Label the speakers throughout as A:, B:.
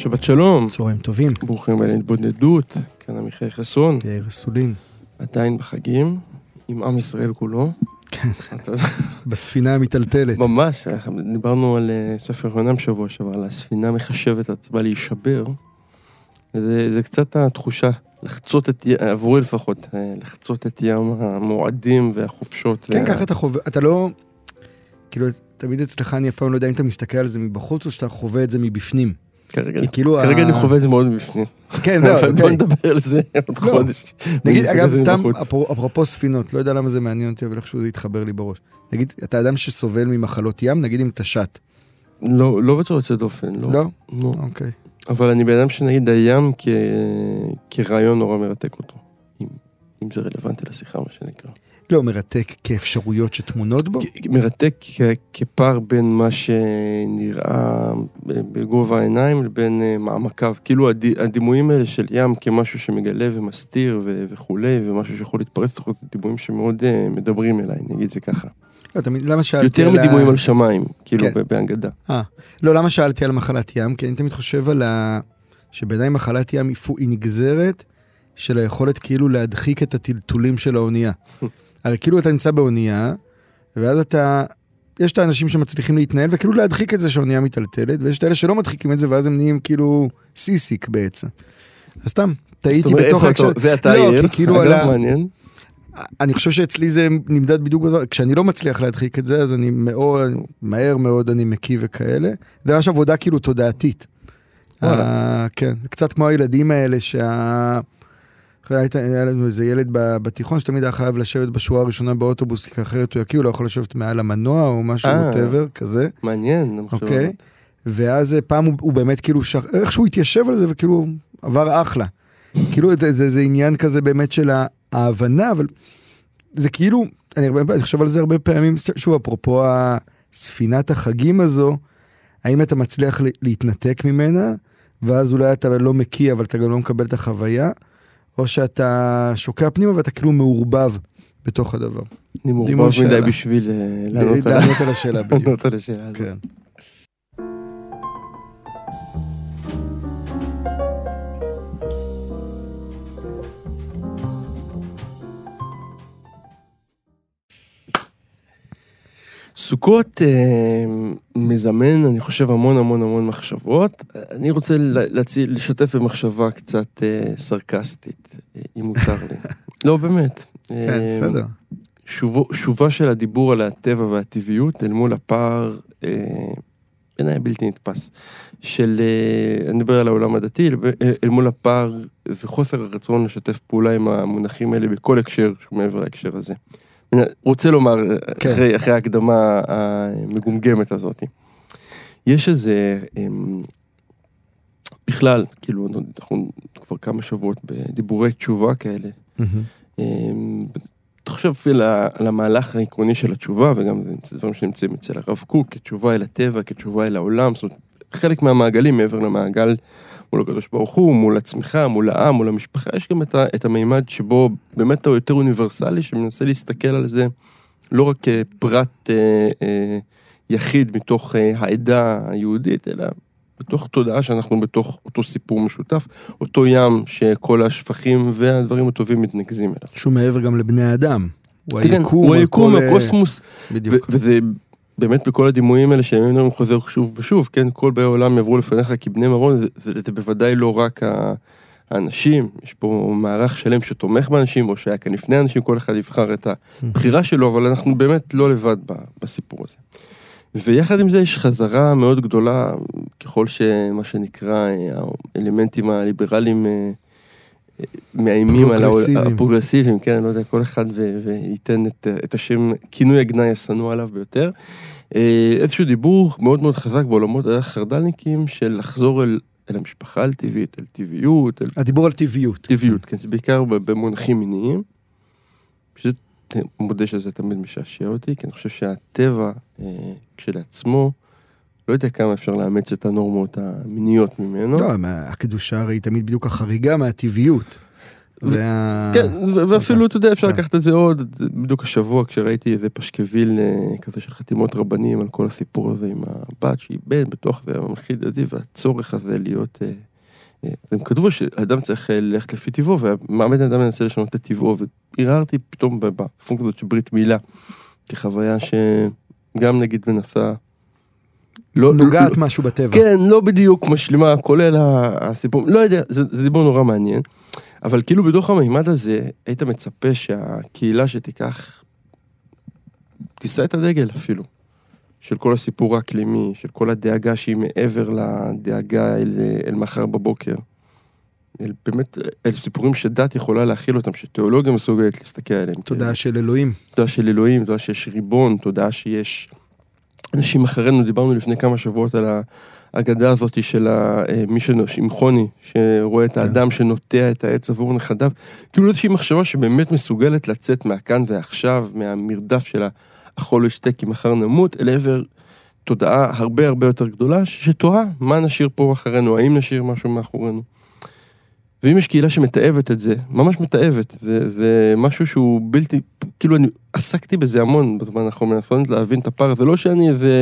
A: שבת שלום,
B: צהריים טובים.
A: ברוכים הבאים להתבודדות, כאן עמיחי חסון,
B: יאיר אסולין.
A: עדיין בחגים, עם עם ישראל כולו.
B: כן, בספינה המיטלטלת.
A: ממש, דיברנו על אה, ספר יוחנן בשבוע שעבר, על הספינה מחשבת עצמה להישבר. זה, זה קצת התחושה, לחצות את, עבורי לפחות, אה, לחצות את ים המועדים והחופשות.
B: כן,
A: וה-
B: ככה אתה חווה, אתה לא... כאילו, תמיד אצלך אני אף פעם לא יודע אם אתה מסתכל על זה מבחוץ או שאתה חווה את זה מבפנים.
A: כרגע,
B: כאילו
A: כרגע
B: ה-
A: אני חווה את זה מאוד מבפנים.
B: כן, זהו,
A: בוא
B: אוקיי.
A: נדבר על זה עוד
B: לא.
A: חודש.
B: נגיד, אגב, סתם, אפרופו ספינות, לא יודע למה זה מעניין אותי, אבל איכשהו זה התחבר לי בראש. נגיד, אתה אדם שסובל ממחלות ים, נגיד אם שט.
A: לא, לא בצורה יוצאת דופן, לא.
B: לא?
A: לא.
B: אוקיי.
A: אבל אני בן אדם שנגיד הים. כרעיון נורא מרתק אותו. אם זה רלוונטי לשיחה, מה שנקרא.
B: לא, מרתק כאפשרויות שטמונות בו?
A: מרתק. כפער בין מה שנראה בגובה העיניים לבין אה, מעמקיו. כאילו הד... הדימויים האלה של ים כמשהו שמגלה ומסתיר. וכולי, ומשהו שיכול להתפרץ לתוכו, זה דימויים שמאוד uh, מדברים אליי, נגיד זה ככה.
B: לא, תמיד, למה שאלתי
A: יותר
B: על ה-
A: מדימויים על שמיים, כאילו
B: כן.
A: ב- בהגדה.
B: אה, לא, למה שאלתי על מחלת ים? כי אני תמיד חושב על ה... שבעיניי מחלת ים היא נגזרת של היכולת כאילו להדחיק את הטלטולים של האונייה. הרי כאילו אתה נמצא באונייה, ואז אתה... יש את האנשים שמצליחים להתנהל וכאילו להדחיק את זה שהאונייה מיטלטלת, ויש את אלה שלא מדחיקים את זה ואז הם נהיים כאילו סיסיק בעצם. אז סתם, טעיתי
A: זאת אומרת,
B: בתוך
A: איפה אתה-
B: לא,
A: יעל,
B: כי כאילו
A: אגב,
B: על ה-
A: מעניין.
B: אני חושב שאצלי זה נמדד בדיוק בדבר, כשאני לא מצליח להדחיק את זה, אז אני מאוד, מהר מאוד אני מקיא וכאלה. זה ממש עבודה כאילו תודעתית.
A: וואלה.
B: אה, כן, קצת כמו הילדים האלה שה... היה לנו איזה ילד בתיכון שתמיד היה חייב לשבת בשורה הראשונה באוטובוס, כי אחרת הוא יקיא, הוא לא יכול לשבת מעל המנוע או משהו,
A: אה.
B: ווטאבר, כזה.
A: מעניין,
B: אוקיי. ואז אה, פעם הוא, הוא באמת כאילו, שח... איכשהו התיישב על זה וכאילו עבר אחלה. כאילו זה, זה, זה עניין כזה באמת של ההבנה, אבל זה כאילו, אני, הרבה, אני חושב על זה הרבה פעמים, שוב אפרופו ספינת החגים הזו, האם אתה מצליח להתנתק ממנה, ואז אולי אתה לא מקיא אבל אתה גם לא מקבל את החוויה, או שאתה שוקע פנימה ואתה כאילו מעורבב בתוך הדבר.
A: אני מעורבב מדי. בשביל אה, לענות על
B: השאלה.
A: לענות על השאלה הזאת. סוכות אה, מזמן, אני חושב, המון המון המון מחשבות. אני רוצה להציע, לשתף במחשבה קצת אה, סרקסטית, אה, אם מותר לי. לא, באמת.
B: כן,
A: אה,
B: בסדר.
A: שובו, שובה של הדיבור על הטבע והטבעיות אל מול הפער, אה, בעיניי בלתי נתפס, של, אה, אני מדבר על העולם הדתי, אל, אה, אל מול הפער וחוסר הרצון לשתף פעולה עם המונחים האלה בכל הקשר שהוא מעבר להקשר הזה. אני רוצה לומר,
B: כן.
A: אחרי, אחרי ההקדמה המגומגמת הזאת, יש איזה, אמ, בכלל, כאילו, אנחנו כבר כמה שבועות בדיבורי תשובה כאלה, חושב על ה- על המהלך העקרוני של התשובה, וגם זה דברים שנמצאים אצל הרב קוק, כתשובה אל הטבע, כתשובה אל העולם, זאת אומרת, חלק מהמעגלים מעבר למעגל מול הקדוש ברוך הוא, מול עצמך, מול העם, מול המשפחה, יש גם את, ה, את המימד שבו באמת הוא יותר אוניברסלי, שמנסה להסתכל על זה לא רק כפרט אה, אה, יחיד מתוך אה, העדה היהודית, אלא בתוך תודעה שאנחנו בתוך אותו סיפור משותף, אותו ים שכל השפכים והדברים הטובים מתנקזים אליו.
B: שהוא מעבר גם לבני האדם. הוא
A: כן,
B: היקום,
A: הוא היקום,
B: הכל, אה,
A: הקוסמוס,
B: בדיוק.
A: וזה באמת בכל הדימויים האלה שהם אומרים חוזר שוב ושוב, כן, כל באי העולם יעברו לפניך כבני מרון, זה, זה, זה בוודאי לא רק האנשים, יש פה מערך שלם שתומך באנשים, או שהיה כאן לפני אנשים, כל אחד יבחר את הבחירה שלו, אבל אנחנו באמת לא לבד בסיפור הזה. ויחד עם זה יש חזרה מאוד גדולה, ככל שמה שנקרא, אה, האלמנטים הליברליים אה, מאיימים על העול-
B: פרוגרסיביים.
A: הפרוגרסיביים, כן, לא יודע, כל אחד וייתן את, את השם, כינוי הגנאי השנוא עליו ביותר. אה, איזשהו דיבור מאוד מאוד חזק בעולמות החרד"לניקים של לחזור אל, אל המשפחה על טבעית, אל טבעיות, אל
B: הדיבור על טבעיות.
A: טבעיות, כן, זה בעיקר במונחים מיניים. שזה, אני מודה שזה תמיד משעשע אותי, כי אני חושב שהטבע אה, כשלעצמו, לא יודע כמה אפשר לאמץ את הנורמות המיניות ממנו.
B: לא, מה- הקדושה הרי היא תמיד בדיוק החריגה מהטבעיות. וה...
A: כן, ואפילו, אתה יודע, אפשר
B: כן.
A: לקחת את זה עוד, בדיוק השבוע כשראיתי איזה פשקוויל אה, כזה של חתימות רבנים על כל הסיפור הזה עם הבת שהיא בן, בתוך זה המלחיד דתי, והצורך הזה להיות... אה, אה, הם כתבו שאדם צריך ללכת לפי טבעו, ומה בן אדם מנסה לשנות את טבעו, והרהרתי פתאום בפונקציה הזאת של ברית מילה, כחוויה שגם נגיד מנסה... לא,
B: נוגעת משהו בטבע.
A: כן, לא בדיוק משלימה, כולל הסיפור, לא יודע, זה, זה דיבור נורא מעניין, אבל כאילו בתוך המימד הזה, היית מצפה שהקהילה שתיקח, תישא את הדגל אפילו, של כל הסיפור האקלימי, של כל הדאגה שהיא מעבר לדאגה אל, אל מחר בבוקר. אל באמת, אל סיפורים שדת יכולה להכיל אותם, שתיאולוגיה מסוגלת להסתכל עליהם.
B: תודעה של אלוהים.
A: תודעה של אלוהים, תודעה שיש ריבון, תודעה שיש אנשים אחרינו, דיברנו לפני כמה שבועות על האגדה הזאת של אה, מי ששמחוני, שרואה את האדם שנוטע את העץ עבור נכדיו, כאילו איזושהי מחשבה שבאמת מסוגלת לצאת מהכאן ועכשיו, מהמרדף של האכול ושתה כי מחר נמות, אל עבר תודעה הרבה הרבה יותר גדולה, שתוהה מה נשאיר פה אחרינו, האם נשאיר משהו מאחורינו. ואם יש קהילה שמתעבת את זה, ממש מתעבת, זה, זה משהו שהוא בלתי, כאילו אני עסקתי בזה המון בזמן האחרון, מנסות להבין את הפער, זה לא שאני איזה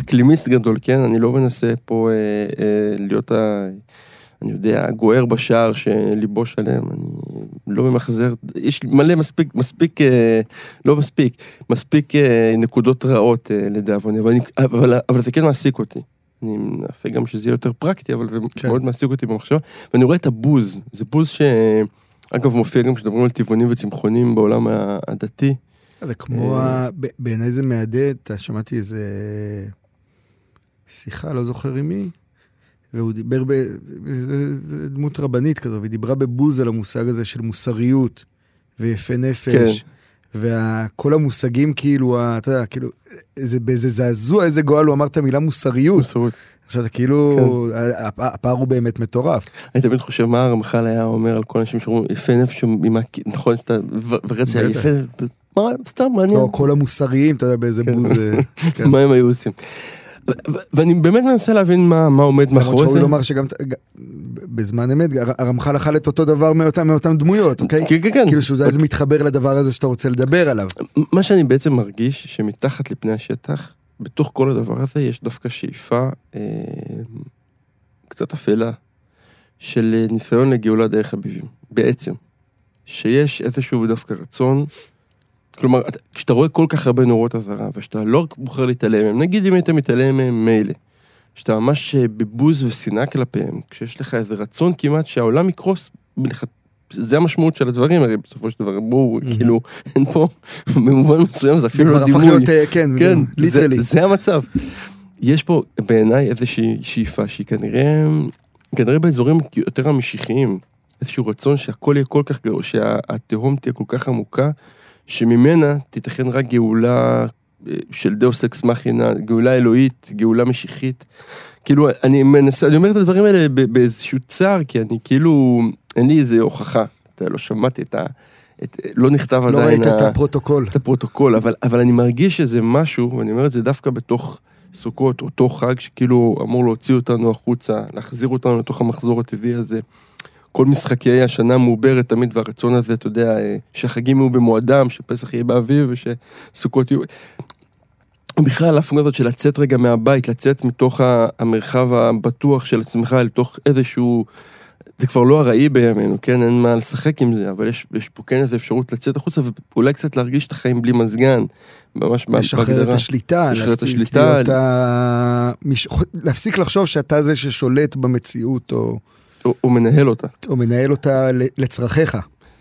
A: אקלימיסט גדול, כן? אני לא מנסה פה אה, אה, להיות ה... אני יודע, גוער בשער שליבו שלם, אני לא ממחזר, יש מלא מספיק, מספיק, אה, לא מספיק, מספיק אה, נקודות רעות אה, לדאבוני, אבל, אבל, אבל זה כן מעסיק אותי. אני מנסה גם שזה יהיה יותר פרקטי, אבל זה
B: כן.
A: מאוד מעסיק אותי במחשבה, ואני רואה את הבוז, זה בוז ש... אגב, מופיע גם כשמדברים על טבעונים וצמחונים בעולם הדתי.
B: זה כמו, ה- ב- בעיניי זה מהדהד, אתה שמעתי איזה שיחה, לא זוכר עם מי, והוא דיבר, ב... דמות רבנית כזו, והיא דיברה בבוז על המושג הזה של מוסריות ויפה נפש. וכל המושגים כאילו, אתה יודע, כאילו, זה באיזה זעזוע, איזה גועל הוא אמר את המילה מוסריות.
A: מוסרות.
B: עכשיו זה כאילו, הפ- הפער הוא באמת מטורף.
A: אני תמיד חושב מה הרמח"ל היה אומר על כל האנשים שאומרים יפה נפש, נכון, שאתה ורצה
B: בטח.
A: יפה, מה, סתם מעניין,
B: לא, כל המוסריים, אתה יודע, באיזה
A: כן.
B: בוז... אה, כן.
A: מה הם היו עושים. ואני באמת מנסה להבין מה מה עומד
B: למרות
A: מאחורי זה.
B: לומר שגם בזמן אמת, הר- הרמח"ל אכל את אותו דבר מאותם מאותם דמויות, אוקיי?
A: כן, כן, כן.
B: כאילו שזה זה מתחבר לדבר הזה שאתה רוצה לדבר עליו.
A: מה שאני בעצם מרגיש, שמתחת לפני השטח, בתוך כל הדבר הזה, יש דווקא שאיפה אה, קצת אפלה של אה, ניסיון לגאולה דרך הביבים. בעצם. שיש איזשהו דווקא רצון, כלומר, אתה- כשאתה רואה כל כך הרבה נורות אזהרה, ושאתה לא רק בוחר להתעלם מהם, נגיד אם היית מתעלם מהם, מילא. שאתה ממש אה, בבוז ושנאה כלפיהם, כשיש לך איזה רצון כמעט שהעולם יקרוס, זה המשמעות של הדברים, הרי בסופו של דבר, בואו, כאילו, אין פה, במובן מסוים זה אפילו לא דימוי.
B: להיות, אה, כן,
A: כן, זה,
B: ליטרלי.
A: זה המצב. יש פה בעיניי איזושהי שאיפה שהיא כנראה, כנראה באזורים יותר המשיחיים, איזשהו רצון שהכל יהיה כל כך גרוע, שהתהום תהיה כל כך עמוקה, שממנה תיתכן רק גאולה אה, של deus ex machina, גאולה אלוהית, גאולה משיחית. כאילו, אני מנסה, אני אומר את הדברים האלה באיזשהו צער, כי אני כאילו, אין לי איזה הוכחה. אתה לא שמעתי את ה... את, לא נכתב
B: לא
A: עדיין
B: ראית את
A: ה-
B: הפרוטוקול.
A: את הפרוטוקול, אבל, אבל אני מרגיש שזה משהו, ואני אומר את זה דווקא בתוך סוכות, אותו חג שכאילו אמור להוציא אותנו החוצה, להחזיר אותנו לתוך המחזור הטבעי הזה. כל משחקי השנה מעוברת תמיד, והרצון הזה, אתה יודע, אה, שהחגים יהיו במועדם, שפסח יהיה באביב ושסוכות יהיו... בכלל, הפונקציה הזאת של לצאת רגע מהבית, לצאת מתוך המרחב הבטוח של עצמך לתוך איזשהו... זה כבר לא ארעי בימינו, כן? אין מה לשחק עם זה, אבל יש, יש פה כן איזו אפשרות לצאת החוצה ואולי קצת להרגיש את החיים בלי מזגן. ממש
B: לשחרר את
A: בהגדרה.
B: השליטה,
A: לשחרר את השליטה.
B: להיות ה- מש- להפסיק לחשוב שאתה זה ששולט במציאות או
A: הוא, הוא מנהל אותה.
B: או מנהל אותה לצרכיך.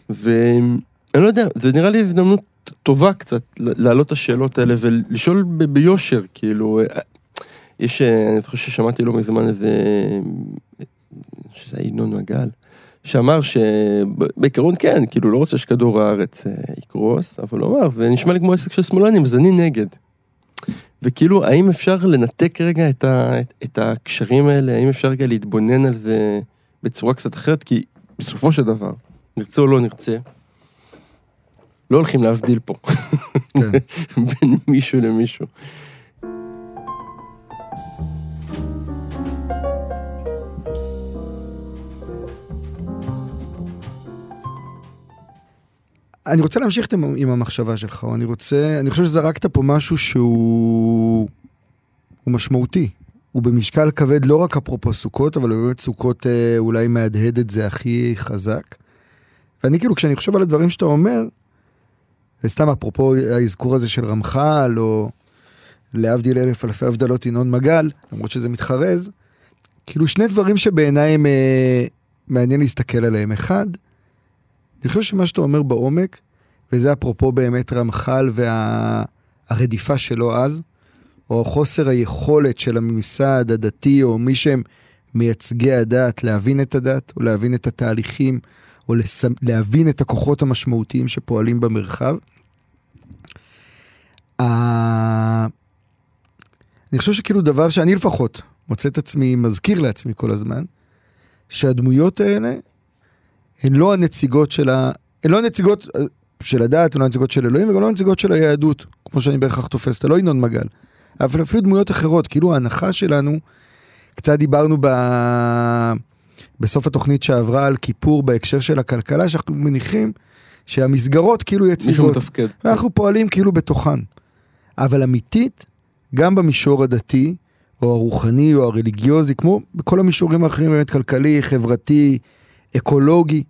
A: ואני לא יודע, זה נראה לי הזדמנות טובה קצת להעלות את השאלות האלה ולשאול ב- ביושר, כאילו, אה, יש, אה, אני זוכר ששמעתי לא מזמן איזה, שזה ינון מגל, שאמר שבעיקרון כן, כאילו לא רוצה שכדור הארץ אה, יקרוס, אבל הוא אמר, ונשמע לי כמו עסק של שמאלנים, אז אני נגד. וכאילו, האם אפשר לנתק רגע את, ה, את, את הקשרים האלה, האם אפשר רגע להתבונן על זה בצורה קצת אחרת? כי בסופו של דבר, נרצה או לא נרצה, לא הולכים להבדיל פה
B: כן.
A: בין מישהו למישהו.
B: אני רוצה להמשיך עם, עם המחשבה שלך, או אני רוצה, אני חושב שזרקת פה משהו שהוא הוא משמעותי. הוא במשקל כבד לא רק אפרופו סוכות, אבל באמת סוכות אה, אולי מהדהד את זה הכי חזק. ואני כאילו, כשאני חושב על הדברים שאתה אומר, וסתם אפרופו האזכור הזה של רמח"ל, או להבדיל אלף אלפי הבדלות ינון מגל, למרות שזה מתחרז, כאילו שני דברים שבעיניי הם אה, מעניין להסתכל עליהם. אחד, אני חושב שמה שאתה אומר בעומק, וזה אפרופו באמת רמח"ל והרדיפה וה... שלו אז, או חוסר היכולת של הממסד הדתי, או מי שהם מייצגי הדת, להבין את הדת, או להבין את התהליכים, או לס... להבין את הכוחות המשמעותיים שפועלים במרחב. אני חושב שכאילו דבר שאני לפחות מוצא את עצמי, מזכיר לעצמי כל הזמן, שהדמויות האלה הן לא הנציגות של ה... הן לא הנציגות אה, של הדת, הן לא הנציגות של אלוהים, וגם לא הנציגות של היהדות, כמו שאני בהכרח תופס, אתה לא ינון מגל. אבל אפילו דמויות אחרות, כאילו ההנחה שלנו, קצת דיברנו ב... בסוף התוכנית שעברה על כיפור בהקשר של הכלכלה, שאנחנו מניחים שהמסגרות כאילו יציבות.
A: מישהו מתפקד.
B: ואנחנו פועלים כאילו בתוכן. אבל אמיתית, גם במישור הדתי, או הרוחני, או הרליגיוזי, כמו בכל המישורים האחרים, באמת כלכלי, חברתי, אקולוגי,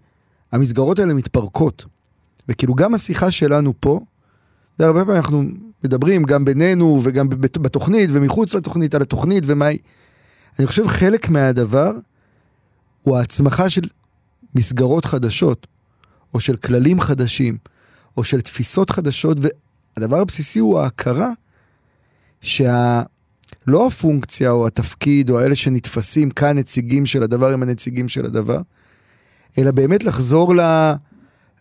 B: המסגרות האלה מתפרקות. וכאילו גם השיחה שלנו פה, זה הרבה פעמים אנחנו מדברים גם בינינו וגם בתוכנית ומחוץ לתוכנית על התוכנית ומה היא. אני חושב חלק מהדבר הוא ההצמחה של מסגרות חדשות, או של כללים חדשים, או של תפיסות חדשות, והדבר הבסיסי הוא ההכרה שה... לא הפונקציה או התפקיד או האלה שנתפסים כאן נציגים של הדבר הם הנציגים של הדבר, אלא באמת לחזור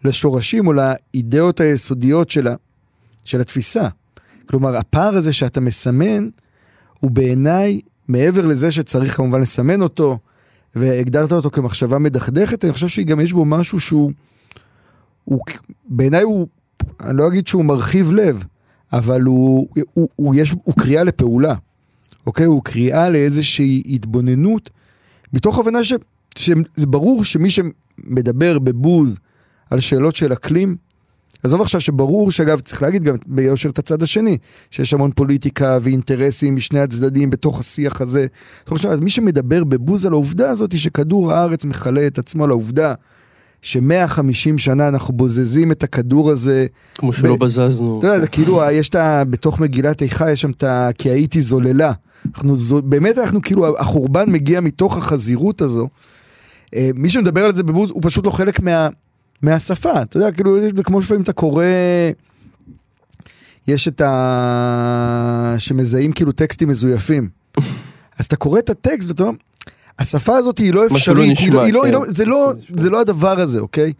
B: לשורשים או לאידאות היסודיות של, ה, של התפיסה. כלומר, הפער הזה שאתה מסמן, הוא בעיניי, מעבר לזה שצריך כמובן לסמן אותו, והגדרת אותו כמחשבה מדכדכת, אני חושב שגם יש בו משהו שהוא, הוא, בעיניי הוא, אני לא אגיד שהוא מרחיב לב, אבל הוא, הוא, הוא, יש, הוא קריאה לפעולה, אוקיי? הוא קריאה לאיזושהי התבוננות, מתוך הבנה ש, שזה ברור שמי שמדבר בבוז על שאלות של אקלים, עזוב עכשיו שברור שאגב צריך להגיד גם ביושר את הצד השני, שיש המון פוליטיקה ואינטרסים משני הצדדים בתוך השיח הזה. אז מי שמדבר בבוז על העובדה הזאת שכדור הארץ מכלה את עצמו לעובדה ש-150 שנה אנחנו בוזזים את הכדור הזה.
A: כמו שלא ב... בזזנו.
B: אתה יודע, כאילו, יש את ה... בתוך מגילת איכה יש שם את ה... כי הייתי זוללה. אנחנו, זו... באמת אנחנו כאילו, החורבן מגיע מתוך החזירות הזו. אה, מי שמדבר על זה בבוז הוא פשוט לא חלק מה... מהשפה, אתה יודע, כאילו, כמו לפעמים אתה קורא, יש את ה... שמזהים כאילו טקסטים מזויפים. אז אתה קורא את הטקסט ואתה אומר, השפה הזאת היא לא אפשרית,
A: היא לא,
B: היא לא,
A: כן.
B: היא לא, זה, לא, זה לא הדבר הזה, אוקיי?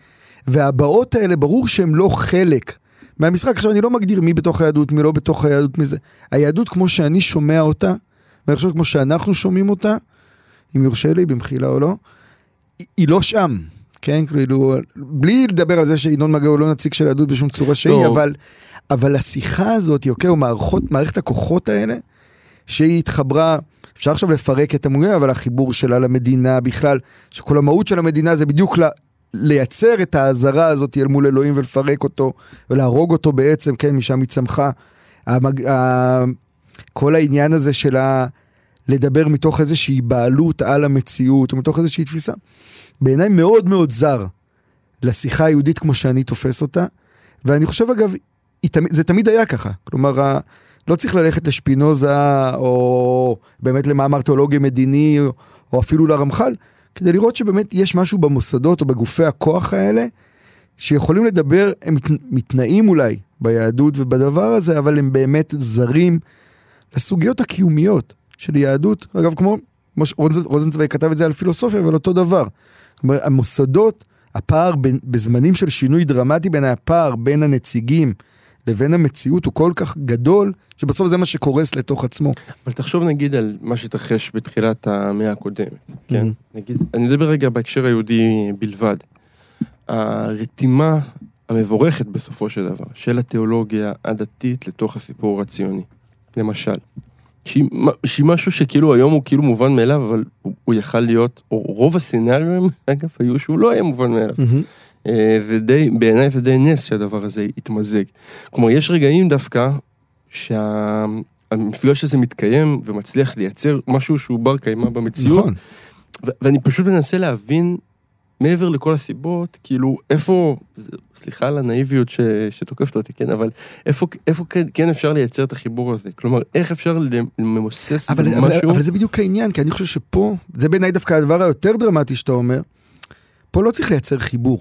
B: והבעות האלה, ברור שהן לא חלק מהמשחק. עכשיו, אני לא מגדיר מי בתוך היהדות, מי לא בתוך היהדות, מי זה. היהדות, כמו שאני שומע אותה, ואני חושב כמו שאנחנו שומעים אותה, אם יורשה לי, במחילה או לא, היא לא שם. כן, כאילו, בלי לדבר על זה שינון מגע הוא לא נציג של היהדות בשום צורה שהיא, אבל, אבל השיחה הזאת, אוקיי, או מערכות, מערכת הכוחות האלה, שהיא התחברה, אפשר עכשיו לפרק את המוגן, אבל החיבור שלה למדינה בכלל, שכל המהות של המדינה זה בדיוק ל... לייצר את האזהרה הזאת אל מול אלוהים ולפרק אותו, ולהרוג אותו בעצם, כן, משם היא צמחה. המג... ה... כל העניין הזה של ה... לדבר מתוך איזושהי בעלות על המציאות, או מתוך איזושהי תפיסה. בעיניי מאוד מאוד זר לשיחה היהודית כמו שאני תופס אותה, ואני חושב אגב, זה תמיד היה ככה, כלומר, לא צריך ללכת לשפינוזה, או באמת למאמר תיאולוגי מדיני, או אפילו לרמח"ל, כדי לראות שבאמת יש משהו במוסדות או בגופי הכוח האלה, שיכולים לדבר, הם מתנאים אולי ביהדות ובדבר הזה, אבל הם באמת זרים לסוגיות הקיומיות של יהדות. אגב, כמו רוזנצוויג כתב את זה על פילוסופיה, אבל אותו דבר. כלומר, המוסדות, הפער בין, בזמנים של שינוי דרמטי בין הפער בין הנציגים לבין המציאות הוא כל כך גדול, שבסוף זה מה שקורס לתוך עצמו.
A: אבל תחשוב נגיד על מה שהתרחש בתחילת המאה הקודמת, כן?
B: Mhm.
A: נגיד, אני מדבר רגע בהקשר היהודי בלבד. הרתימה המבורכת בסופו של דבר, של התיאולוגיה הדתית לתוך הסיפור הציוני, למשל. שהיא, שהיא משהו שכאילו היום הוא כאילו מובן מאליו, אבל הוא, הוא יכל להיות, או רוב הסצנריונים, אגב, היו שהוא לא היה מובן מאליו. אה, זה די, בעיניי זה די נס שהדבר הזה יתמזג. כלומר, יש רגעים דווקא שהמפגש הזה מתקיים ומצליח לייצר משהו שהוא בר קיימא במציאות,
B: נכון.
A: ו- ואני פשוט מנסה להבין, מעבר לכל הסיבות, כאילו, איפה, סליחה על הנאיביות ש, שתוקפת אותי, כן, אבל איפה, איפה כן, כן אפשר לייצר את החיבור הזה? כלומר, איך אפשר למוסס
B: אבל, אבל,
A: משהו?
B: אבל זה בדיוק העניין, כי אני חושב שפה, זה בעיניי דווקא הדבר היותר דרמטי שאתה אומר, פה לא צריך לייצר חיבור.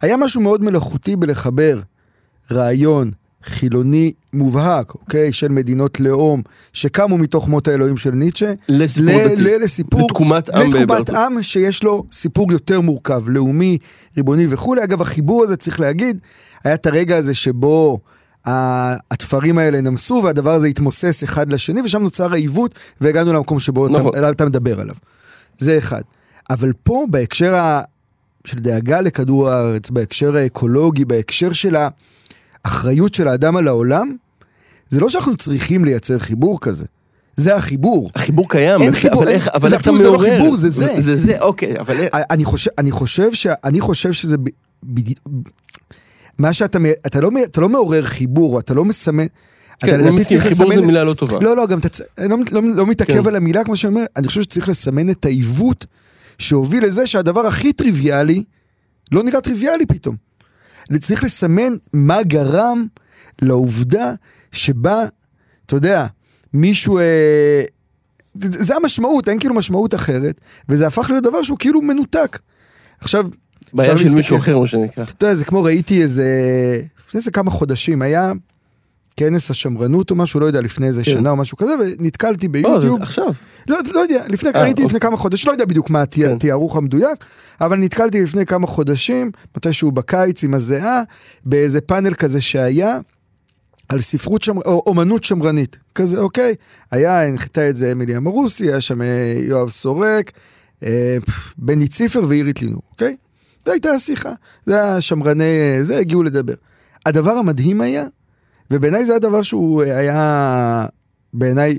B: היה משהו מאוד מלאכותי בלחבר רעיון חילוני מובהק, אוקיי, של מדינות לאום, שקמו מתוך מות האלוהים של ניטשה,
A: לסיפור
B: ל-
A: דתי.
B: ל- לסיפור,
A: לתקומת עם
B: לתקומת עם שיש לו סיפור יותר מורכב, לאומי, ריבוני וכולי. אגב, החיבור הזה, צריך להגיד, היה את הרגע הזה שבו ה- התפרים האלה נמסו והדבר הזה התמוסס אחד לשני, ושם נוצר העיוות, והגענו למקום שבו
A: נכון.
B: אתה, אתה מדבר עליו. זה אחד. אבל פה, בהקשר ה... של דאגה לכדור הארץ, בהקשר האקולוגי, בהקשר של האחריות של האדם על העולם, זה לא שאנחנו צריכים לייצר חיבור כזה. זה החיבור.
A: החיבור קיים,
B: אין
A: אבל
B: חיבור,
A: איך,
B: אין-
A: אבל איך אתה
B: אפילו זה לא
A: מעורר?
B: חיבור, זה זה.
A: זה זה, אוקיי, אבל איך...
B: אני חושב, אני חושב, ש, אני חושב שזה ב- מה שאתה, אתה לא, אתה לא מעורר חיבור, אתה לא מסמן,
A: כן, אני מסכים,
B: צריך
A: חיבור
B: לסמן-
A: זה מילה לא טובה.
B: לא, לא, גם אתה, צ- אני לא, לא, לא מתעכב
A: כן.
B: על המילה כמו שאני אומר, אני חושב שצריך לסמן את העיוות שהוביל לזה שהדבר הכי טריוויאלי, לא נראה טריוויאלי פתאום. צריך לסמן מה גרם לעובדה שבה, אתה יודע, מישהו... אה, זה המשמעות, אין כאילו משמעות אחרת, וזה הפך להיות דבר שהוא כאילו מנותק. עכשיו,
A: בעיה של מישהו. אחר, מה שנקרא.
B: אתה יודע, זה כמו ראיתי איזה, לפני איזה כמה חודשים, היה כנס השמרנות או משהו, לא יודע, לפני איזה
A: כן.
B: שנה או משהו כזה, ונתקלתי
A: לא,
B: ביוטיוב.
A: זה עכשיו.
B: לא, לא יודע, לפני,
A: אה,
B: ראיתי לפני
A: אוקיי.
B: כמה חודשים, לא יודע בדיוק מה
A: כן.
B: התיארוך המדויק, אבל נתקלתי לפני כמה חודשים, מתישהו בקיץ עם הזיעה, באיזה פאנל כזה שהיה, על ספרות שמר... או אומנות שמרנית, כזה, אוקיי? היה, הנחיתה את זה אמילי אמרוסי, היה שם אה, יואב סורק, אה, בני ציפר ואירית לינור, אוקיי? זו הייתה השיחה, זה השמרני, אה, זה, הגיעו לדבר. הדבר המדהים היה, ובעיניי זה הדבר שהוא היה, בעיניי,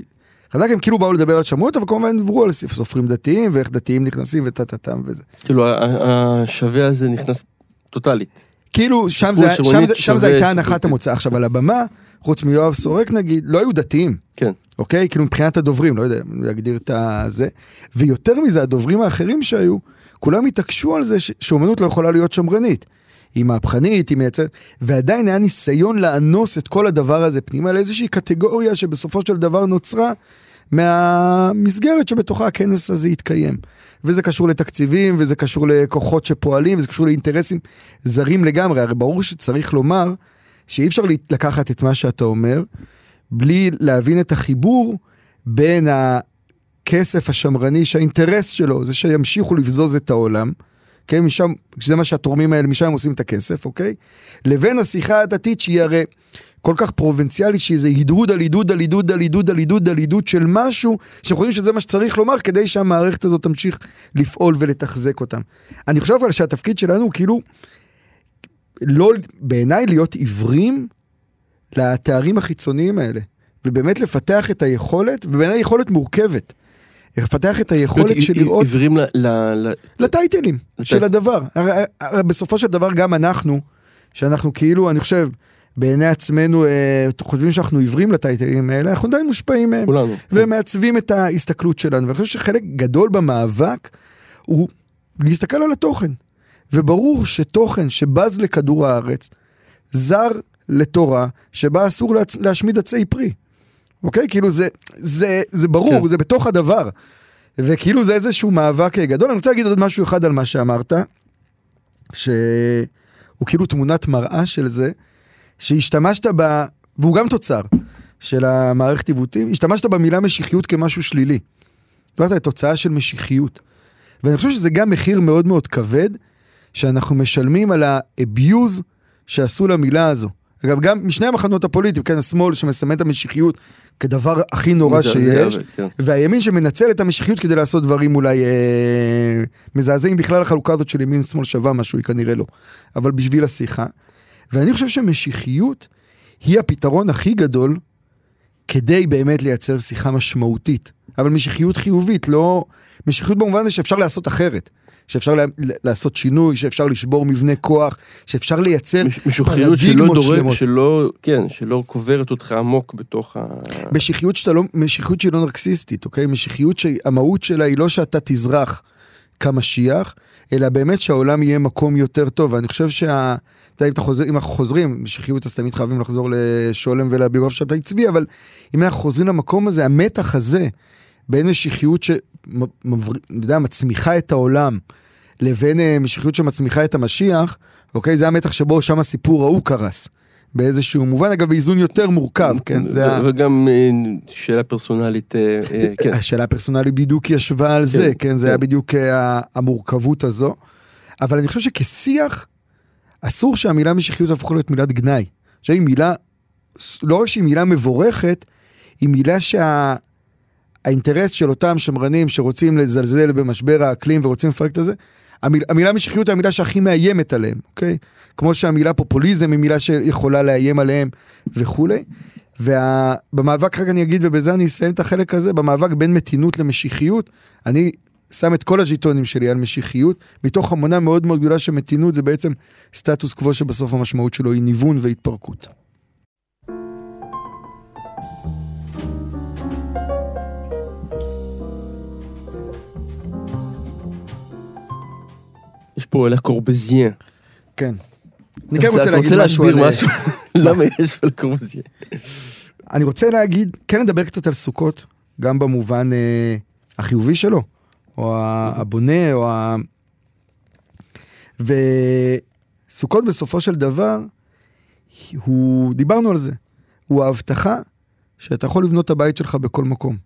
B: חזק הם כאילו באו לדבר על שמרנות, אבל כמובן דיברו על סופרים דתיים, ואיך דתיים נכנסים וטה-טה-טם וזה.
A: כאילו, ה- ה- השווה הזה נכנס טוטאלית.
B: כאילו, שם זה, שם, זה, שם זה הייתה הנחת. המוצא. עכשיו, על הבמה, חוץ מיואב סורק נגיד, לא היו דתיים.
A: כן.
B: אוקיי? כאילו מבחינת הדוברים, לא יודע להגדיר את הזה. ויותר מזה, הדוברים האחרים שהיו, כולם התעקשו על זה ש- שאומנות לא יכולה להיות שמרנית. היא מהפכנית, היא מייצרת, ועדיין היה ניסיון לאנוס את כל הדבר הזה פנימה לאיזושהי קטגוריה שבסופו של דבר נוצרה מהמסגרת שבתוכה הכנס הזה יתקיים. וזה קשור לתקציבים, וזה קשור לכוחות שפועלים, וזה קשור לאינטרסים זרים לגמרי. הרי ברור שצריך לומר שאי אפשר לקחת את מה שאתה אומר, בלי להבין את החיבור בין הכסף השמרני שהאינטרס שלו זה שימשיכו לבזוז את העולם, כן, משם, שזה מה שהתורמים האלה, משם הם עושים את הכסף, אוקיי? לבין השיחה הדתית שהיא הרי כל כך פרובינציאלית, שהיא איזה הידוד על הידוד על הידוד על הידוד על הידוד על הידוד של משהו, שהם חושבים שזה מה שצריך לומר כדי שהמערכת הזאת תמשיך לפעול ולתחזק אותם. אני חושב אבל שהתפקיד שלנו הוא כאילו, לא, בעיניי להיות עיוורים לתארים החיצוניים האלה, ובאמת לפתח את היכולת, ובעיניי יכולת מורכבת. לפתח את היכולת של לראות
A: עיוורים ל-
B: לטייטלים של הדבר. הרי, הרי בסופו של דבר גם אנחנו, שאנחנו כאילו, אני חושב, בעיני עצמנו אה, חושבים שאנחנו עיוורים לטייטלים האלה, אנחנו עדיין מושפעים מהם.
A: כולנו.
B: ומעצבים את ההסתכלות שלנו. ואני חושב שחלק גדול במאבק הוא להסתכל על התוכן. וברור שתוכן שבז לכדור הארץ, זר לתורה, שבה אסור להצ... להשמיד עצי פרי. אוקיי? כאילו זה, זה, זה ברור,
A: כן.
B: זה בתוך הדבר. וכאילו זה איזשהו מאבק גדול. אני רוצה להגיד עוד משהו אחד על מה שאמרת, שהוא כאילו תמונת מראה של זה, שהשתמשת ב... והוא גם תוצר של המערכת עיוותים, השתמשת במילה משיחיות כמשהו שלילי. דיברת תוצאה של משיחיות. ואני חושב שזה גם מחיר מאוד מאוד כבד, שאנחנו משלמים על ה-abuse שעשו למילה הזו. אגב, גם משני המחנות הפוליטיים, כן, השמאל שמסמן את המשיחיות כדבר הכי נורא שיש,
A: כן.
B: והימין שמנצל את המשיחיות כדי לעשות דברים אולי אה, מזעזעים, בכלל החלוקה הזאת של ימין שמאל שווה משהו, היא כנראה לא. אבל בשביל השיחה. ואני חושב שמשיחיות היא הפתרון הכי גדול כדי באמת לייצר שיחה משמעותית. אבל משיחיות חיובית, לא... משיחיות במובן הזה שאפשר לעשות אחרת. שאפשר לה, לעשות שינוי, שאפשר לשבור מבנה כוח, שאפשר לייצר
A: שלא
B: פרדיגמות
A: דורש,
B: שלמות.
A: שלא, כן, שלא קוברת אותך עמוק בתוך ה...
B: משיחיות שאתה לא, משיחיות שהיא לא נרקסיסטית, אוקיי? משיחיות שהמהות שלה היא לא שאתה תזרח כמשיח, אלא באמת שהעולם יהיה מקום יותר טוב. ואני חושב שה... אתה יודע, אם, חוזר, אם אנחנו חוזרים, משיחיות אז תמיד חייבים לחזור לשולם ולביוגרף שאתה הצביע, אבל אם אנחנו חוזרים למקום הזה, המתח הזה בין משיחיות שמצמיחה את העולם, לבין אה, משיחיות שמצמיחה את המשיח, אוקיי? זה המתח שבו שם הסיפור ההוא קרס. באיזשהו מובן, אגב, באיזון יותר מורכב, כן? זה
A: וגם אה, שאלה פרסונלית, אה, כן.
B: השאלה הפרסונלית בדיוק ישבה על זה, כן, זה
A: כן.
B: היה בדיוק אה, המורכבות הזו. אבל אני חושב שכשיח, אסור שהמילה משיחיות תהפוך להיות מילת גנאי. עכשיו היא מילה, לא רק שהיא מילה מבורכת, היא מילה שה... האינטרס של אותם שמרנים שרוצים לזלזל במשבר האקלים ורוצים לפרק את זה, המיל, המילה משיחיות היא המילה שהכי מאיימת עליהם, אוקיי? כמו שהמילה פופוליזם היא מילה שיכולה לאיים עליהם וכולי. ובמאבק, רק אני אגיד, ובזה אני אסיים את החלק הזה, במאבק בין מתינות למשיחיות, אני שם את כל הז'יטונים שלי על משיחיות, מתוך המונה מאוד מאוד גדולה של מתינות, זה בעצם סטטוס קוו שבסוף המשמעות שלו היא ניוון והתפרקות.
A: יש פה לה קורבזיין.
B: כן. אני כן רוצה להגיד
A: אתה
B: משהו
A: להסביר
B: על...
A: משהו? למה יש לה קורבזיין?
B: אני רוצה להגיד, כן לדבר קצת על סוכות, גם במובן אה, החיובי שלו, או הבונה, או ה... וסוכות בסופו של דבר, הוא, דיברנו על זה, הוא ההבטחה שאתה יכול לבנות את הבית שלך בכל מקום.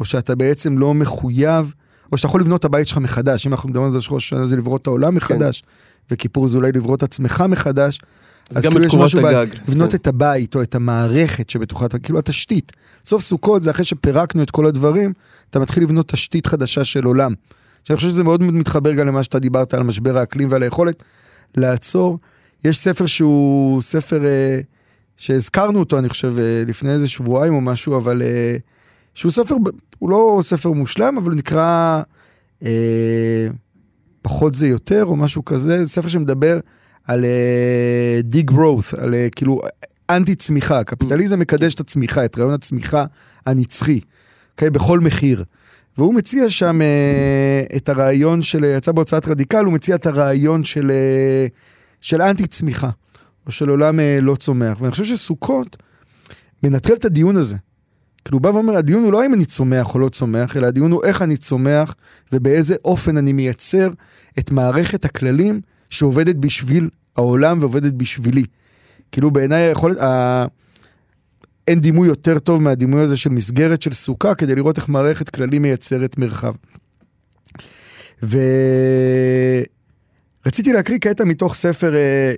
B: או שאתה בעצם לא מחויב, או שאתה יכול לבנות את הבית שלך מחדש. אם אנחנו מדברים על זה שראש השנה זה לבנות את העולם מחדש, וכיפור זה אולי לבנות את עצמך מחדש.
A: אז גם
B: כאילו יש משהו ב-
A: הגג.
B: לבנות
A: כן.
B: את הבית או את המערכת שבתוכה, כאילו התשתית. סוף סוכות זה אחרי שפירקנו את כל הדברים, אתה מתחיל לבנות תשתית חדשה של עולם. שאני חושב שזה מאוד מתחבר גם למה שאתה דיברת על משבר האקלים ועל היכולת לעצור. יש ספר שהוא ספר אה, שהזכרנו אותו, אני חושב, אה, לפני איזה שבועיים או משהו, אבל אה, שהוא ספר, ב- הוא לא ספר מושלם, אבל הוא נקרא אה, פחות זה יותר או משהו כזה, זה ספר שמדבר על די uh, growth, על uh, כאילו אנטי צמיחה, קפיטליזם מקדש את הצמיחה, את רעיון הצמיחה הנצחי, okay, בכל מחיר. והוא מציע שם uh, את הרעיון של, יצא בהוצאת רדיקל, הוא מציע את הרעיון של, uh, של אנטי צמיחה, או של עולם uh, לא צומח. ואני חושב שסוכות מנטרל את הדיון הזה. כאילו הוא בא ואומר, הדיון הוא לא אם אני צומח או לא צומח, אלא הדיון הוא איך אני צומח ובאיזה אופן אני מייצר את מערכת הכללים שעובדת בשביל העולם ועובדת בשבילי. כאילו בעיניי היכולת, ה... אין דימוי יותר טוב מהדימוי הזה של מסגרת של סוכה כדי לראות איך מערכת כללים מייצרת מרחב. ורציתי להקריא קטע מתוך ספר, אה,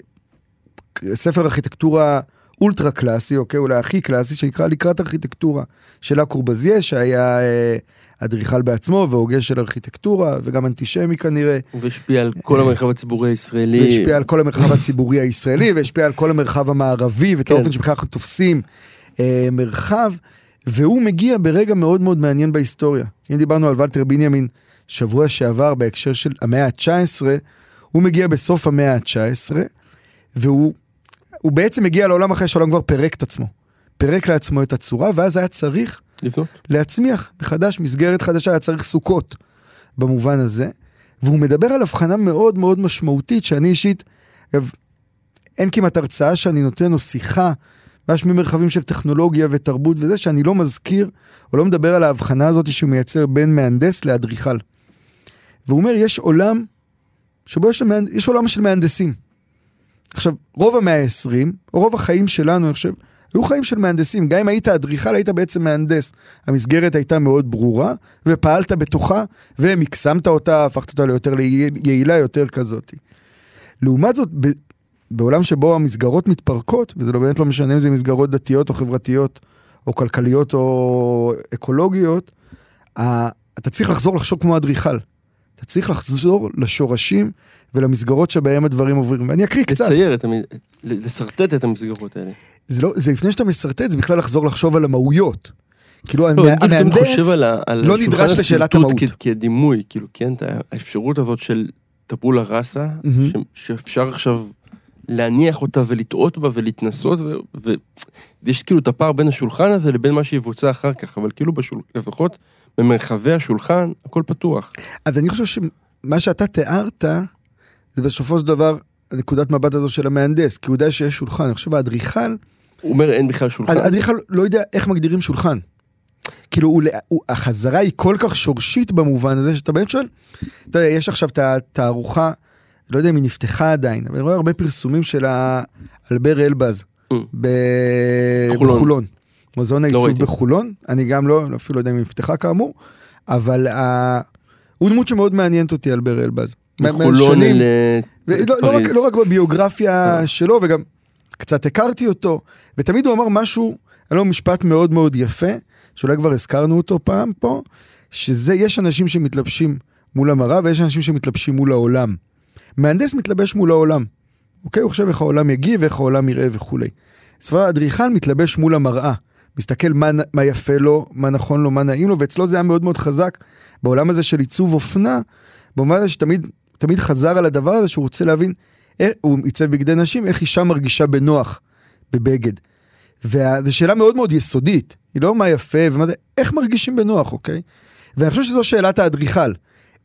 B: ספר ארכיטקטורה אולטרה קלאסי, אוקיי, אולי הכי קלאסי, שנקרא לקראת ארכיטקטורה של הקורבזיה, שהיה אה, אדריכל בעצמו והוגה של ארכיטקטורה, וגם אנטישמי כנראה.
A: והשפיע על כל המרחב הציבורי הישראלי.
B: והשפיע על כל המרחב הציבורי הישראלי, והשפיע על כל המרחב המערבי, ואת
A: כן.
B: האופן שבכלל אנחנו תופסים אה, מרחב, והוא מגיע ברגע מאוד מאוד מעניין בהיסטוריה. אם דיברנו על ולטר בנימין שבוע שעבר בהקשר של המאה ה-19, הוא מגיע בסוף המאה ה-19, והוא הוא בעצם מגיע לעולם אחרי שהעולם כבר פירק את עצמו. פירק לעצמו את הצורה, ואז היה צריך
A: לבנות.
B: להצמיח מחדש מסגרת חדשה, היה צריך סוכות במובן הזה. והוא מדבר על הבחנה מאוד מאוד משמעותית שאני אישית, אגב, אין כמעט הרצאה שאני נותן או שיחה, ממש ממרחבים של טכנולוגיה ותרבות וזה, שאני לא מזכיר או לא מדבר על ההבחנה הזאת שהוא מייצר בין מהנדס לאדריכל. והוא אומר, יש עולם שבו יש. יש עולם של מהנדסים. עכשיו, רוב המאה ה-20, או רוב החיים שלנו, אני חושב, היו חיים של מהנדסים, גם אם היית אדריכל, היית בעצם מהנדס. המסגרת הייתה מאוד ברורה, ופעלת בתוכה, ומקסמת אותה, הפכת אותה ליותר יעילה, יותר כזאת. לעומת זאת, ב- בעולם שבו המסגרות מתפרקות, וזה לא באמת לא משנה אם זה מסגרות דתיות או חברתיות, או כלכליות או אקולוגיות, אתה צריך לחזור לחשוב כמו אדריכל. אתה צריך לחזור לשורשים ולמסגרות שבהם הדברים עוברים. ואני אקריא קצת.
A: לצייר את המ... לשרטט את המסגרות האלה.
B: זה לא, זה לפני שאתה משרטט, זה בכלל לחזור לחשוב על המהויות. כאילו,
A: לא,
B: המהנדס, לא נדרש לשאלת המהות.
A: כ- כדימוי, כאילו, כן, את האפשרות הזאת של טבולה ראסה. ש- שאפשר עכשיו להניח אותה ולטעות בה ולהתנסות, ויש כאילו את הפער בין השולחן הזה לבין מה שיבוצע אחר כך, אבל כאילו בשול... לפחות במרחבי השולחן, הכל פתוח.
B: אז אני חושב שמה שאתה תיארת, זה בסופו של דבר נקודת מבט הזו של המהנדס, כי הוא יודע שיש שולחן. אני חושב האדריכל,
A: הוא אומר אין בכלל שולחן.
B: האדריכל לא יודע איך מגדירים שולחן. כאילו, הוא, הוא, החזרה היא כל כך שורשית במובן הזה, שאתה באמת שואל, אתה יודע, יש עכשיו את התערוכה, לא יודע אם היא נפתחה עדיין, אבל אני רואה הרבה פרסומים של אלבר אלבז
A: Mm.
B: ב-
A: חולון.
B: בחולון. מוזיאון העיצוב
A: ראיתי.
B: בחולון, אני גם לא, אפילו לא יודע אם היא נפתחה כאמור, אבל ה... הוא דמות שמאוד מעניינת אותי, אלבר אלבז.
A: מחולון אל
B: ולא, לא, רק,
A: פריז.
B: לא רק בביוגרפיה שלו, וגם קצת הכרתי אותו, ותמיד הוא אמר משהו, היה לו משפט מאוד מאוד יפה, שאולי כבר הזכרנו אותו פעם פה, שזה, יש אנשים שמתלבשים מול המראה ויש אנשים שמתלבשים מול העולם. מהנדס מתלבש מול העולם, אוקיי? הוא חושב איך העולם יגיב, איך העולם יראה וכולי. סבבה, האדריכל מתלבש מול המראה, מסתכל מה, מה יפה לו, מה נכון לו, מה נעים לו, ואצלו זה היה מאוד מאוד חזק בעולם הזה של עיצוב אופנה, במובן הזה שתמיד תמיד חזר על הדבר הזה שהוא רוצה להבין, איך, הוא עיצב בגדי נשים, איך אישה מרגישה בנוח בבגד. וזו שאלה מאוד מאוד יסודית, היא לא מה יפה ומה זה, איך מרגישים בנוח, אוקיי? ואני חושב שזו שאלת האדריכל,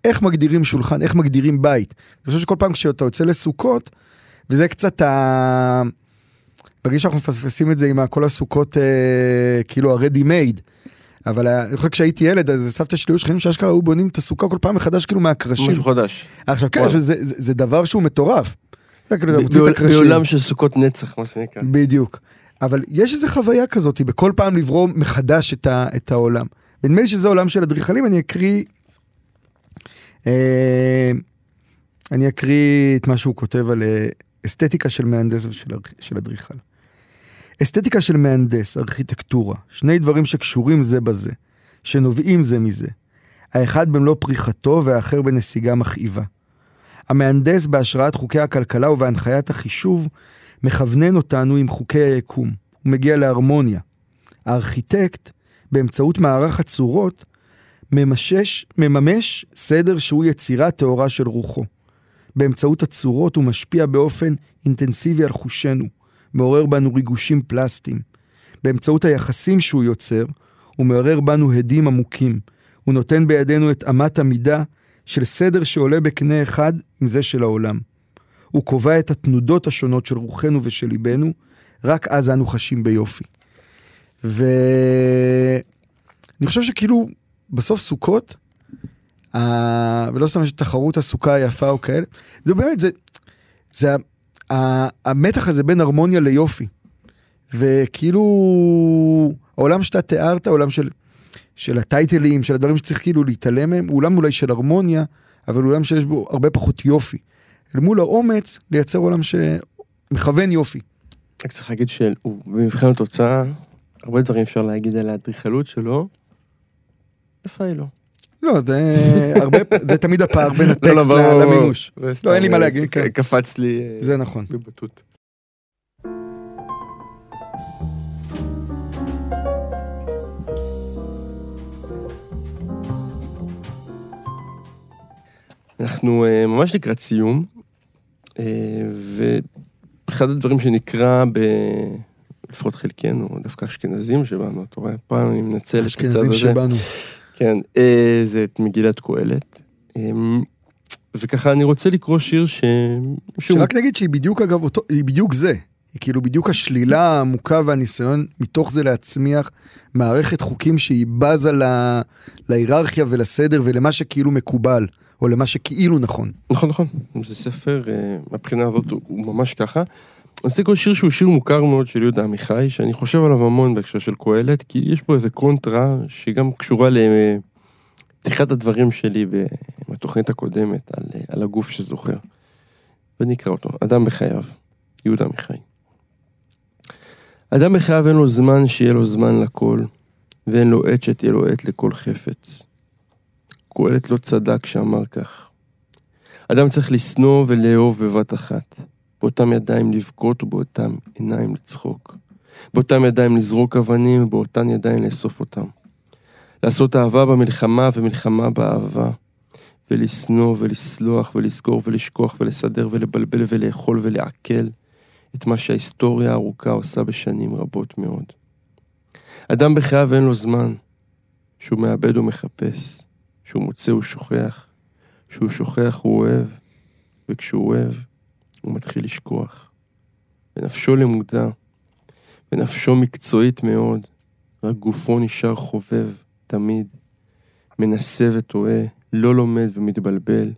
B: איך מגדירים שולחן, איך מגדירים בית. אני חושב שכל פעם כשאתה יוצא לסוכות, וזה קצת ה... מרגיש שאנחנו מפספסים את זה עם כל הסוכות, אה, כאילו ה-ready made. אבל אני חושב כשהייתי ילד, אז סבתא שלי היו שכנים שאשכרה היו בונים את הסוכה כל פעם מחדש כאילו מהקרשים.
A: משהו חדש.
B: עכשיו כן. זה, זה, זה דבר שהוא מטורף. זה כאילו, מוציא את הקרשים.
A: בעולם של סוכות נצח, מה שנקרא.
B: בדיוק. אבל יש איזו חוויה כזאת, בכל פעם לברום מחדש את, ה, את העולם. ונדמה לי שזה עולם של אדריכלים, אני אקריא... אה, אני אקריא את מה שהוא כותב על אה, אסתטיקה של מהנדס ושל של אדריכל. אסתטיקה של מהנדס, ארכיטקטורה, שני דברים שקשורים זה בזה, שנובעים זה מזה. האחד במלוא פריחתו והאחר בנסיגה מכאיבה. המהנדס בהשראת חוקי הכלכלה ובהנחיית החישוב מכוונן אותנו עם חוקי היקום. הוא מגיע להרמוניה. הארכיטקט, באמצעות מערך הצורות, ממשש, מממש סדר שהוא יצירה טהורה של רוחו. באמצעות הצורות הוא משפיע באופן אינטנסיבי על חושנו, מעורר בנו ריגושים פלסטיים. באמצעות היחסים שהוא יוצר, הוא מעורר בנו הדים עמוקים. הוא נותן בידינו את אמת המידה של סדר שעולה בקנה אחד עם זה של העולם. הוא קובע את התנודות השונות של רוחנו ושל ליבנו, רק אז אנו חשים ביופי. ואני חושב שכאילו, בסוף סוכות. ולא סתם יש תחרות הסוכה היפה או כאלה, זה באמת, זה, זה. המתח הזה בין הרמוניה ליופי. וכאילו, העולם שאתה תיארת, העולם של, של הטייטלים, של הדברים שצריך כאילו להתעלם מהם, הוא עולם אולי של הרמוניה, אבל עולם שיש בו הרבה פחות יופי. אל מול האומץ, לייצר עולם שמכוון יופי.
A: רק צריך להגיד שבמבחן התוצאה, הרבה דברים אפשר להגיד על האדריכלות שלו. יפה היא לא.
B: לא, זה הרבה, זה תמיד הפער בין הטקסט
A: ברור,
B: ל- למימוש. לא, אין לי מה
A: אה,
B: להגיד, כן.
A: קפץ לי אה,
B: זה נכון.
A: בבטות. אנחנו אה, ממש לקראת סיום, אה, ואחד הדברים שנקרא, ב... לפחות חלקנו, דווקא אשכנזים שבנו, אתה רואה, פעם אני מנצל את הצד הזה.
B: האשכנזים שבאנו.
A: כן, אה, זה את מגילת קהלת. אה, וככה אני רוצה לקרוא שיר ש...
B: שרק נגיד שהיא בדיוק אגב, אותו, היא בדיוק זה. היא כאילו בדיוק השלילה העמוקה והניסיון מתוך זה להצמיח מערכת חוקים שהיא בזה ל... להיררכיה ולסדר ולמה שכאילו מקובל, או למה שכאילו נכון.
A: נכון, נכון. זה ספר, אה, מהבחינה הזאת הוא ממש ככה. אז זה כל שיר שהוא שיר מוכר מאוד של יהודה עמיחי, שאני חושב עליו המון בהקשר של קהלת, כי יש פה איזה קונטרה שגם קשורה לפתיחת הדברים שלי בתוכנית הקודמת על, על הגוף שזוכר. ונקרא אותו, אדם בחייו, יהודה עמיחי. אדם בחייו אין לו זמן שיהיה לו זמן לכל, ואין לו עת שתהיה לו עת לכל חפץ. קהלת לא צדק כשאמר כך. אדם צריך לשנוא ולאהוב בבת אחת. באותם ידיים לבכות ובאותם עיניים לצחוק. באותם ידיים לזרוק אבנים ובאותן ידיים לאסוף אותם. לעשות אהבה במלחמה ומלחמה באהבה. ולשנוא ולסלוח ולזכור ולשכוח ולסדר ולבלבל ולאכול ולעכל את מה שההיסטוריה הארוכה עושה בשנים רבות מאוד. אדם בחייו אין לו זמן, שהוא מאבד ומחפש, שהוא מוצא ושוכח, שהוא שוכח הוא אוהב, וכשהוא אוהב, הוא מתחיל לשכוח. ונפשו למודה, ונפשו מקצועית מאוד, רק גופו נשאר חובב, תמיד, מנסה וטועה, לא לומד ומתבלבל,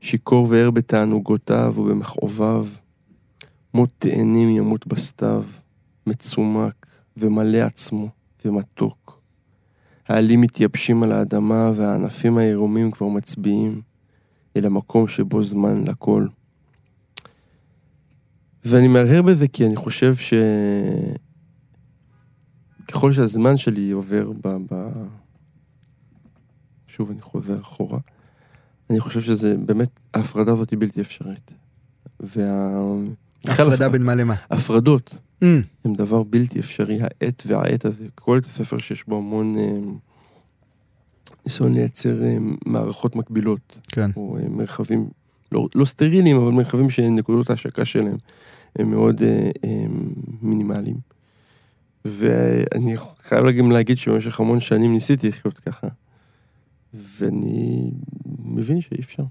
A: שיכור וער בתענוגותיו ובמכאוביו, מות תאנים ימות בסתיו, מצומק ומלא עצמו ומתוק. העלים מתייבשים על האדמה והענפים העירומים כבר מצביעים אל המקום שבו זמן לכל. ואני מהרהר בזה כי אני חושב ש... ככל שהזמן שלי עובר ב... ב... שוב אני חוזר אחורה, אני חושב שזה באמת, ההפרדה הזאת היא בלתי אפשרית. וה...
B: הפרדה בין מה למה?
A: הפרדות
B: Mm.
A: הם דבר בלתי אפשרי, העט והעט הזה, כל את הספר שיש בו המון אה, ניסיון לייצר אה, מערכות מקבילות,
B: כן.
A: או אה, מרחבים, לא, לא סטריליים, אבל מרחבים שנקודות ההשקה שלהם הם מאוד אה, אה, מינימליים. ואני חייב גם להגיד שבמשך המון שנים ניסיתי לחיות ככה, ואני מבין שאי אפשר.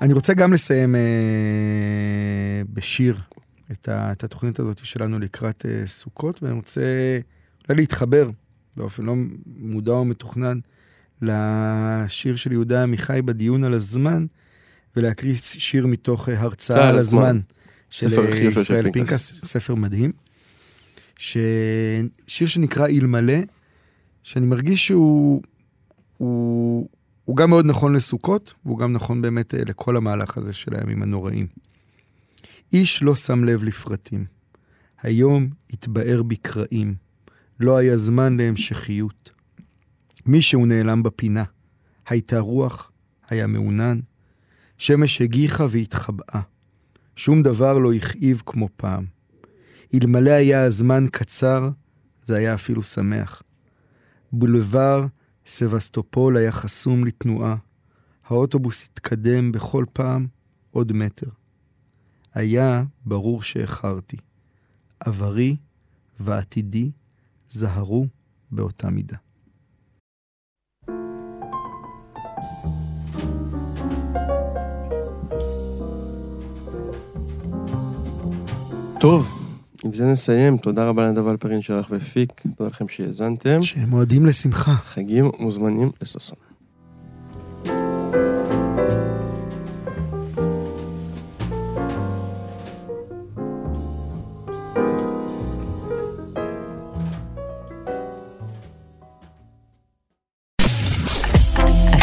B: אני רוצה גם לסיים אה, בשיר את, ה, את התוכנית הזאת שלנו לקראת אה, סוכות, ואני רוצה אולי להתחבר באופן לא מודע או מתוכנן לשיר של יהודה עמיחי בדיון על הזמן, ולהקריא שיר מתוך אה, הרצאה על הזמן של אה, ישראל. פנקס, ספר מדהים. ש... שיר שנקרא אלמלא, שאני מרגיש שהוא הוא, הוא גם מאוד נכון לסוכות, והוא גם נכון באמת אה, לכל המהלך הזה של הימים הנוראים. איש לא שם לב לפרטים. היום התבאר בקרעים. לא היה זמן להמשכיות. מישהו נעלם בפינה. הייתה רוח, היה מעונן. שמש הגיחה והתחבאה. שום דבר לא הכאיב כמו פעם. אלמלא היה הזמן קצר, זה היה אפילו שמח. בולבר סבסטופול היה חסום לתנועה. האוטובוס התקדם בכל פעם עוד מטר. היה ברור שאיחרתי. עברי ועתידי זהרו באותה מידה.
A: טוב, עם זה נסיים. תודה רבה לנדב אלפרין שערך והפיק, תודה לכם שהאזנתם.
B: שהם מועדים לשמחה.
A: חגים מוזמנים לששון.